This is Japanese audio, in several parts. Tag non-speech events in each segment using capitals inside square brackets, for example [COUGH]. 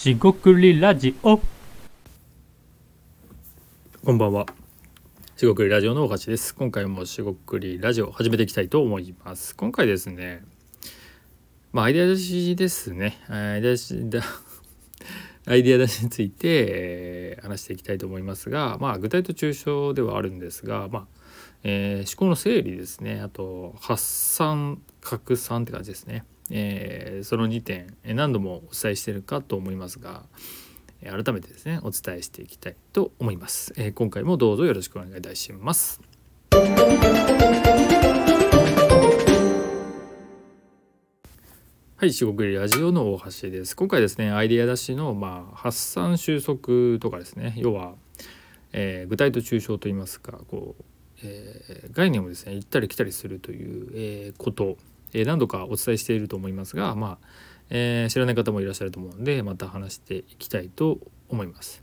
しごくりラジオこんばんは。しごくりラジオの大橋です。今回もしごくりラジオ始めていきたいと思います。今回ですね、まあアイデア出しですね。アイデア出しだ [LAUGHS] アイデア出しについて、えー話していきたいと思いますが、まあ具体と抽象ではあるんですが、まあ、えー思考の整理ですね。あと発散拡散って感じですね。えーその2点、えー何度もお伝えしているかと思いますが、えー改めてですねお伝えしていきたいと思います、えー今回もどうぞよろしくお願いいたしますはい、四国リラジオの大橋です。今回ですね、アイデア出しの、まあ、発散収束とかですね、要は、えー具体と抽象といいますか、こう、えー概念をですね、行ったり来たりするという、えーこと、え何度かお伝えしていると思いますが、まあ、えー知らない方もいらっしゃると思うので、また話していきたいと思います。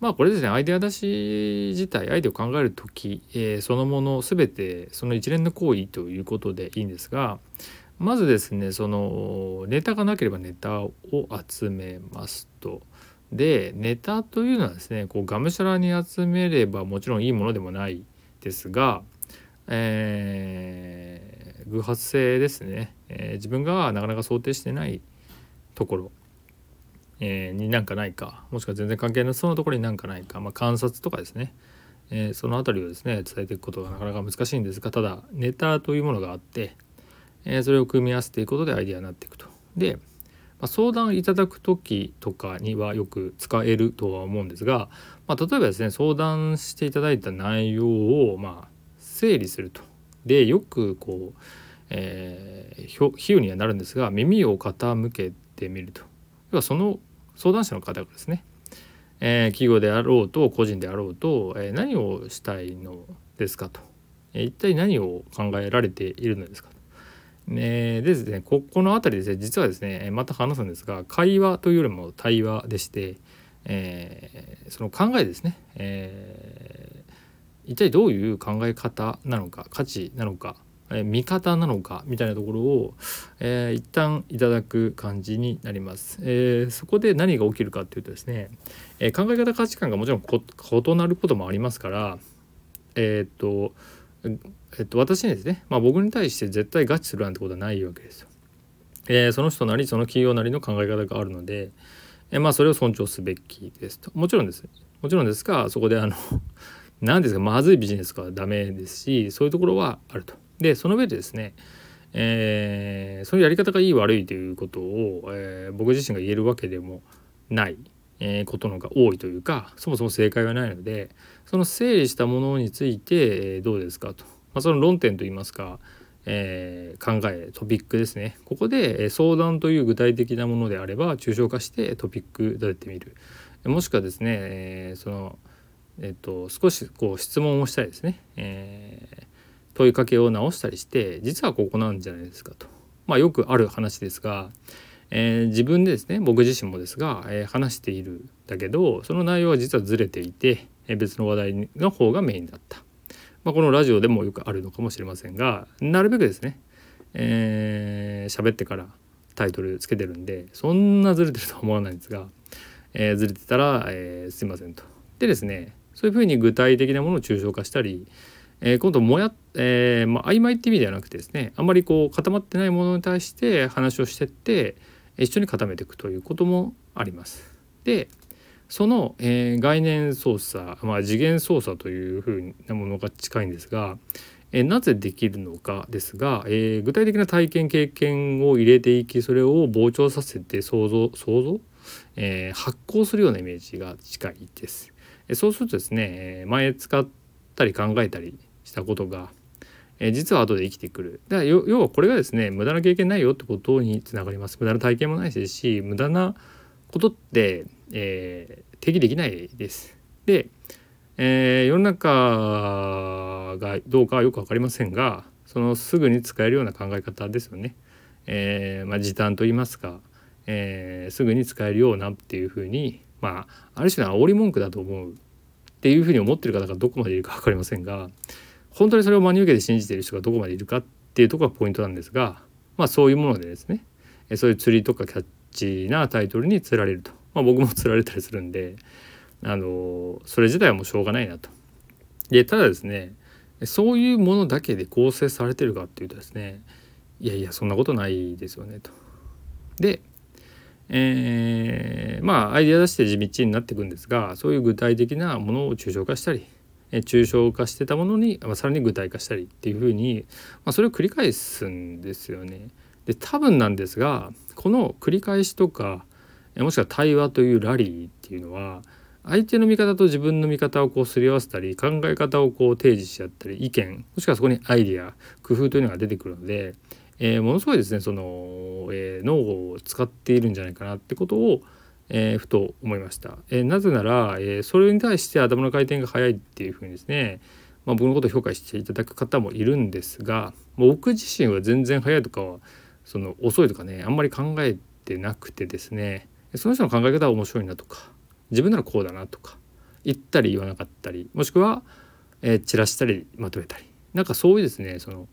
まあこれですねアイデア出し自体アイデアを考える時、えーそのもの全てその一連の行為ということでいいんですがまずですねそのネタがなければネタを集めますと。でネタというのはですねこうがむしゃらに集めればもちろんいいものでもないですが、えー偶発性ですね、えー自分がなかなか想定してないところ。えーになんかないか。もしくは全然関係ないそのところになんかないか、まあ、観察とかですね、えーその辺りをですね伝えていくことがなかなか難しいんですが。ただネタというものがあって、えそれを組み合わせていくことでアイデアになっていくと。で、まあ、相談いただく時とかにはよく使えるとは思うんですが、まあ、例えばですね相談していただいた内容をまあ整理すると。でよくこう、えー比喩にはなるんですが耳を傾けてみると。要はその相談者の方がですね、えー企業であろうと個人であろうと、えー何をしたいのですかと、えー一体何を考えられているのですかと。えーでですねここの辺りですね実はですねまた話すんですが会話というよりも対話でして、えーその考えですね、えー一体どういう考え方なのか価値なのか、えー見方なのかみたいなところを、えー一旦いただく感じになります、えーそこで何が起きるかっていうとですね、えー考え方価値観がもちろん異なることもありますからえーっとえっと私にですね、まあ、僕に対して絶対合致するなんてことはないわけですよ。えーその人なりその企業なりの考え方があるので、えーまあそれを尊重すべきですと。もちろんです。もちろんですがそこであの何ですかまずいビジネスはダメですしそういうところはあると。でその上でですねえーそういうやり方がいい悪いということを、えー僕自身が言えるわけでもない、えーことのが多いというかそもそも正解はないのでその整理したものについて、えどうですかと、まあ、その論点といいますか、え考えトピックですね。ここでえ相談という具体的なものであれば抽象化してトピック立ててみる。もしくはですね、えそのえっと少しこう質問をしたりですね、えー問いかけを直したりして実はここなんじゃないですかと。まあよくある話ですが、えー自分でですね僕自身もですが、えー話しているだけどその内容は実はずれていて、えー別の話題の方がメインだった、まあ、このラジオでもよくあるのかもしれませんがなるべくですねえー喋ってからタイトルつけてるんでそんなずれてるとは思わないんですが、えーずれてたら、えーすいませんと。でですねそういうふうに具体的なものを抽象化したり、えー今度もや、えーまあ、曖昧って意味ではなくてですねあんまりこう固まってないものに対して話をしてって一緒に固めていくということもあります。でその、えー概念操作、まあ、次元操作というふうなものが近いんですが、えーなぜできるのかですが、えー具体的な体験経験を入れていきそれを膨張させて想像想像、えー発行するようなイメージが近いです。そうするとですね前使ったり考えたりしたことが、実は後で生きてくるだから要はこれがですね無駄な経験ないよってことにつながります無駄な体験もないですし無駄なことって、えー定義できないです。で、えー世の中がどうかはよく分かりませんがそのすぐに使えるような考え方ですよね。えーまあ、時短と言いますか、えすぐに使えるようなっていうふうにまあある種の煽り文句だと思うっていうふうに思ってる方がどこまでいるか分かりませんが本当にそれを真に受けて信じている人がどこまでいるかっていうとこがポイントなんですがまあそういうものでですねそういう釣りとかキャッチなタイトルに釣られると、まあ、僕も釣られたりするんであのそれ自体はもうしょうがないなと。でただですねそういうものだけで構成されてるかっていうとですねいやいやそんなことないですよねと。でえー、まあアイデア出して地道になっていくんですがそういう具体的なものを抽象化したりえ抽象化してたものに、まあ、さらに具体化したりっていうふうに、まあ、それを繰り返すんですよね。で多分なんですがこの繰り返しとかもしくは対話というラリーっていうのは相手の見方と自分の見方をこうすり合わせたり考え方をこう提示し合ったり意見もしくはそこにアイディア工夫というのが出てくるので、えー、ものすごいですねその、えー、脳を使っているんじゃないかなってことを、えー、ふと思いました。え、なぜなら、え、それに対して頭の回転が速いっていうふうにですね、まあ、僕のことを評価していただく方もいるんですが僕自身は全然速いとかはその遅いとかねあんまり考えてなくてですねその人の考え方は面白いなとか自分ならこうだなとか言ったり言わなかったりもしくは、え、散らしたりまとめたりなんかそういうですねその、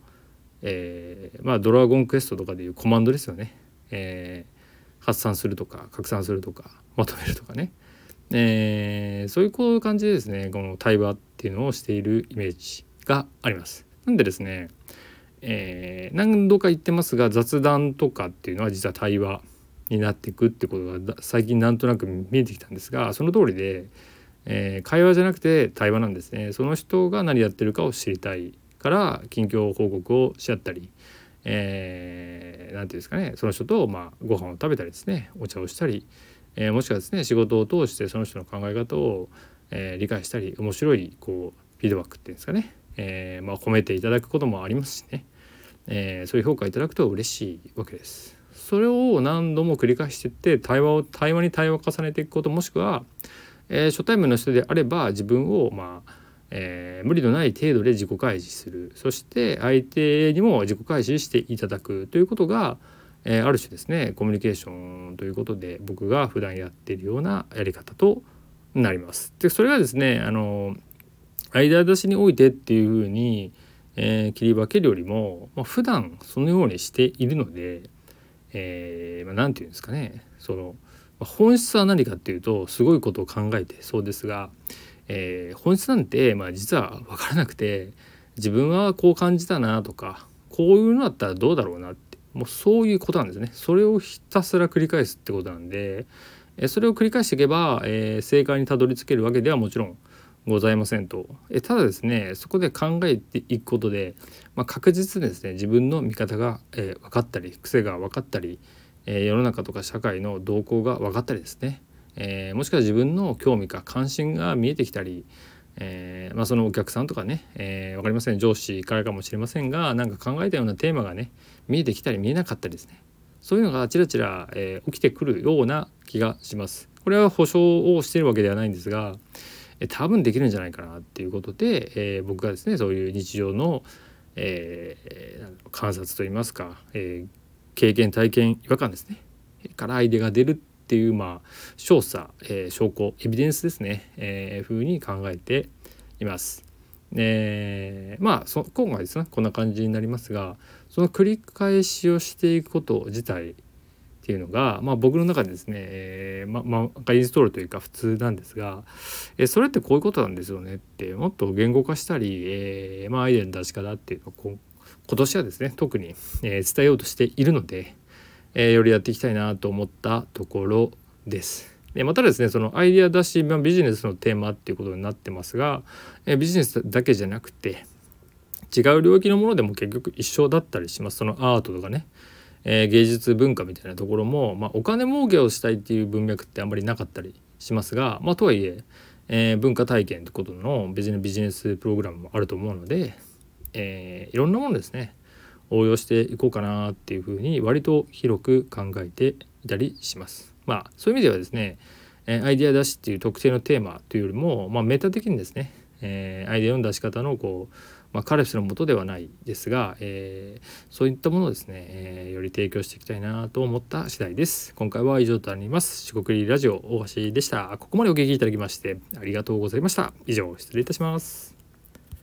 えー、まあドラゴンクエストとかでいうコマンドですよね。えー発散するとか拡散するとかまとめるとかね、えー、そういう感じでですねこの対話っていうのをしているイメージがあります。なんでですね、えー、何度か言ってますが雑談とかっていうのは実は対話になっていくってことが最近なんとなく見えてきたんですがその通りで、えー、会話じゃなくて対話なんですね。その人が何やってるかを知りたいから近況報告をし合ったり、えー、て言うんですかねその人とまあご飯を食べたりですねお茶をしたり、えー、もしくはですね仕事を通してその人の考え方を、えー、理解したり面白いこうフィードバックっていうんですかね、えーまあ、褒めていただくこともありますしね、えー、そういう評価いただくと嬉しいわけです。それを何度も繰り返してって対話を対話に対話を重ねていくこともしくは、えー、初対面の人であれば自分をまあえー、無理のない程度で自己開示するそして相手にも自己開示していただくということが、えー、ある種ですねコミュニケーションということで僕が普段やっているようなやり方となります。でそれがですねあの間出しにおいてっていうふうに、えー、切り分けるよりも、まあ、普段そのようにしているので何、えーまあ、て言うんですかねそのま本質は何かっていうとすごいことを考えてそうですがえー、本質なんて、まあ、実は分からなくて自分はこう感じたなとかこういうのだったらどうだろうなってもうそういうことなんですね。それをひたすら繰り返すってことなんで、えそれを繰り返していけば、えー、正解にたどり着けるわけではもちろんございませんと、えただですねそこで考えていくことで、まあ、確実にですね自分の見方が、えー、分かったり癖が分かったり、え、世の中とか社会の動向が分かったりですねえー、もしくは自分の興味か関心が見えてきたり、えー、まあ、そのお客さんとかね、えー、分かりません。上司からかもしれませんが何か考えたようなテーマがね見えてきたり見えなかったりですね。そういうのがちらちら、え起きてくるような気がします。これは保証をしているわけではないんですが、え多分できるんじゃないかなっていうことで、え僕がですねそういう日常の、え観察といいますか、え経験体験違和感ですね。からアイデアが出るっていうまあ調査、えー、証拠エビデンスですね、えー、風に考えています。えー、まあそ今回ですねこんな感じになりますがその繰り返しをしていくこと自体っていうのが、まあ、僕の中でですね、えー、ままあインストールというか普通なんですが、えー、それってこういうことなんですよねってもっと言語化したり、えーまあ、アイデアの出し方っていうのを今年はですね特に、えー、伝えようとしているので、えー、よりやっていきたいなと思ったところです。でまたですねそのアイデア出し、まあ、ビジネスのテーマっていうことになってますが、えー、ビジネスだけじゃなくて違う領域のものでも結局一緒だったりします。そのアートとかね、えー、芸術文化みたいなところも、まあ、お金儲けをしたいっていう文脈ってあんまりなかったりしますが、まあ、とはいええー、文化体験ってことの別にビジネスプログラムもあると思うので、えー、いろんなものですね。応用していこうかなっていうふうに割と広く考えていたりします。まあそういう意味ではですねアイデア出しっていう特定のテーマというよりも、まあ、メタ的にですね、えー、アイデアの出し方のこう、まあ、彼氏のもとではないですが、えー、そういったものをですね、えー、より提供していきたいなと思った次第です。今回は以上となります。四国ラジオ大橋でした。ここまでお聞きいただきましてありがとうございました。以上失礼いたします。